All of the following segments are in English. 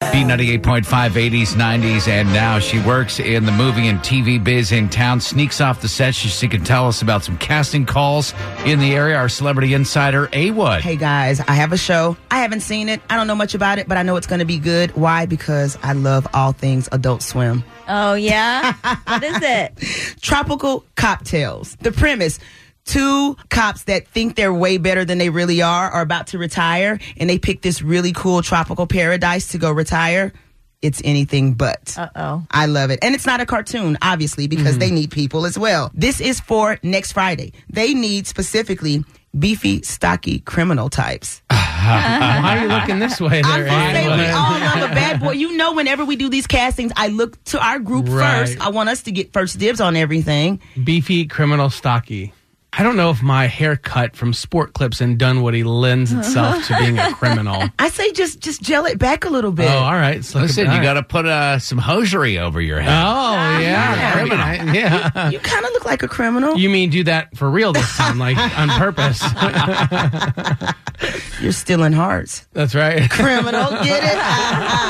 B98.5, 80s, 90s, and now she works in the movie and TV biz in town, sneaks off the set. She, she can tell us about some casting calls in the area. Our celebrity insider, A Wood. Hey guys, I have a show. I haven't seen it. I don't know much about it, but I know it's going to be good. Why? Because I love all things Adult Swim. Oh, yeah? what is it? Tropical Cop Tales. The premise two cops that think they're way better than they really are are about to retire and they pick this really cool tropical paradise to go retire. It's anything but. Uh oh. I love it. And it's not a cartoon, obviously, because they need people as well. This is for next Friday. They need specifically beefy, stocky criminal types. Why are you looking this way I'm there? just saying, we all love a bad boy. You know, whenever we do these castings, I look to our group Right. first. I want us to get first dibs on everything. Beefy, criminal, stocky. I don't know if my haircut from Sport Clips and Dunwoody lends itself to being a criminal. I say just just gel it back a little bit. Oh, all right. So Listen, you got to put uh, some hosiery over your head. Oh, yeah. Yeah. Criminal. Yeah. You kind of look like a criminal. You mean do that for real this time, like on purpose? You're stealing hearts. That's right. criminal. Get it?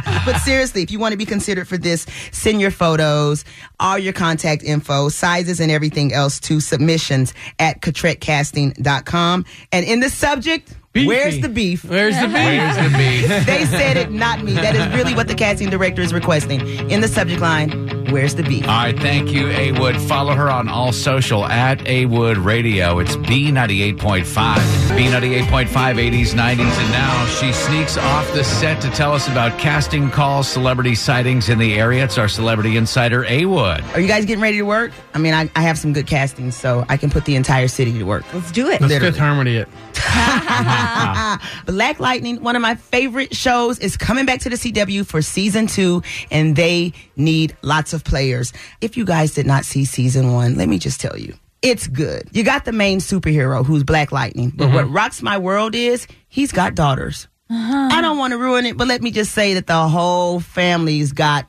Uh-huh. but seriously, if you want to be considered for this, send your photos, all your contact info, sizes, and everything else to submissions at catretcasting.com. And in the subject, Beefy. where's the beef? Where's the beef? Where's the beef? They said it, not me. That is really what the casting director is requesting. In the subject line, where's the beef? All right, thank you, A Wood. Follow her on all social at A Wood Radio. It's B98.5. B98.5, 80s, 90s, and now she sneaks off the set to tell us about casting calls, celebrity sightings in the area. It's our celebrity insider, A Wood. Are you guys getting ready to work? I mean, I, I have some good castings, so I can put the entire city to work. Let's do it. Let's Literally. Fifth Harmony it. Black Lightning, one of my favorite shows, is coming back to the CW for season two, and they need lots of players. If you guys did not see season one, let me just tell you. It's good. You got the main superhero who's Black Lightning, but what mm-hmm. rocks my world is he's got daughters. Uh-huh. I don't want to ruin it, but let me just say that the whole family's got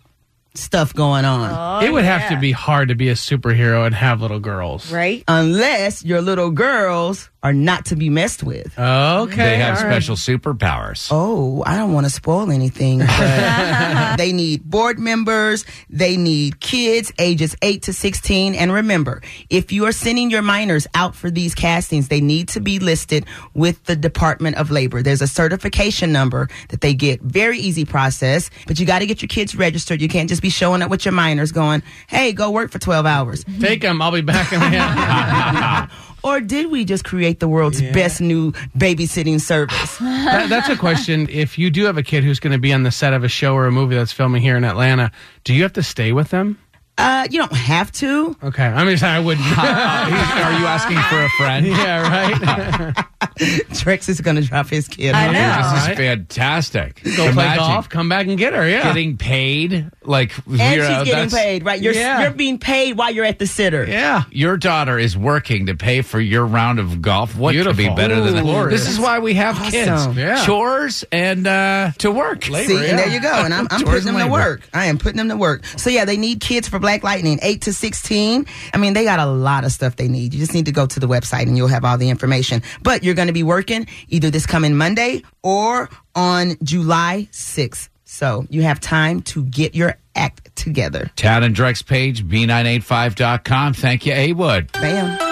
stuff going on. Oh, it would have to be hard to be a superhero and have little girls. Right? Unless your little girls are not to be messed with. Okay. They have all right. special superpowers. Oh, I don't want to spoil anything, but they need board members. They need kids ages 8 to 16. And remember, if you are sending your minors out for these castings, they need to be listed with the Department of Labor. There's a certification number that they get. Very easy process, but you got to get your kids registered. You can't just be showing up with your minors going, hey, go work for 12 hours. Take them. I'll be back in the Or did we just create the world's best new babysitting service? that, That's a question. If you do have a kid who's going to be on the set of a show or a movie that's filming here in Atlanta, do you have to stay with them? Uh, you don't have to. Okay. I mean, I wouldn't. Are you asking for a friend? yeah, right. Drex is going to drop his kid. I off. know. This is Right. fantastic. Go play golf, come back and get her. Yeah. Getting paid, like And you she's know, getting that's- paid, right? You're Yeah. you're being paid while you're at the sitter. yeah. Your daughter is working to pay for your round of golf. What could be Beautiful. better than that? Glorious. This is why we have Awesome. kids. Yeah. Chores and uh, to work. See, and there you go. And I'm, I'm Chores putting them and to labor. work. I am putting them to work. So yeah, they need kids for Black Lightning, eight to sixteen. I mean, they got a lot of stuff they need. You just need to go to the website and you'll have all the information. But you're going to be working either this coming Monday or on July sixth. So you have time to get your act together. Tad and Drex page, b985.com. Thank you, A Wood. Bam.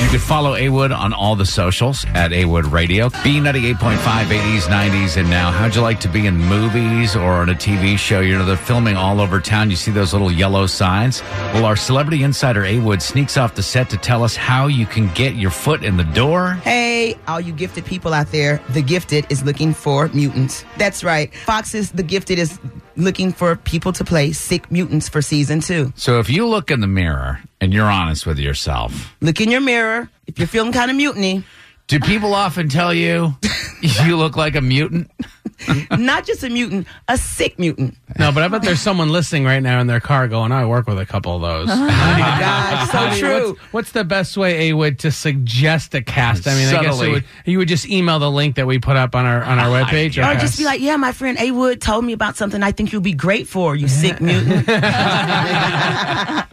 You can follow A Wood on all the socials at A Wood Radio. B98.5, 80s, 90s, and now. How'd you like to be in movies or on a TV show? You know, they're filming all over town. You see those little yellow signs? Well, our celebrity insider A Wood sneaks off the set to tell us how you can get your foot in the door. Hey, all you gifted people out there, The Gifted is looking for mutants. That's right. Fox's The Gifted is looking for people to play sick mutants for season two. So if you look in the mirror and you're honest with yourself, Look in your mirror. If you're feeling kind of mutiny, do people often tell you you look like a mutant? Not just a mutant, a sick mutant. No, but I bet there's someone listening right now in their car going, I work with a couple of those. Oh my God, so true. What's, what's the best way, A Wood, to suggest a cast? I mean, I guess it would, you would just email the link that we put up on our on our webpage. Or Okay. just be like, yeah, my friend A Wood told me about something I think you'll be great for, you sick mutant.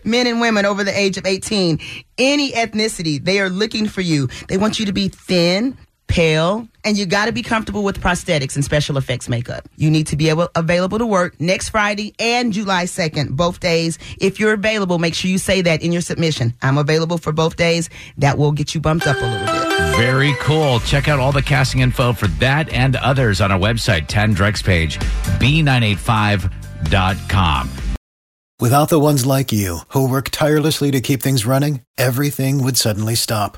Men and women over the age of 18, any ethnicity, they are looking for you. They want you to be thin, pale, and you got to be comfortable with prosthetics and special effects makeup. You need to be able available to work next Friday and July 2nd, both days. If you're available, make sure you say that in your submission. I'm available for both days. That will get you bumped up a little bit. Very cool. Check out all the casting info for that and others on our website, 10 Drex page, b985.com. Without the ones like you, who work tirelessly to keep things running, everything would suddenly stop.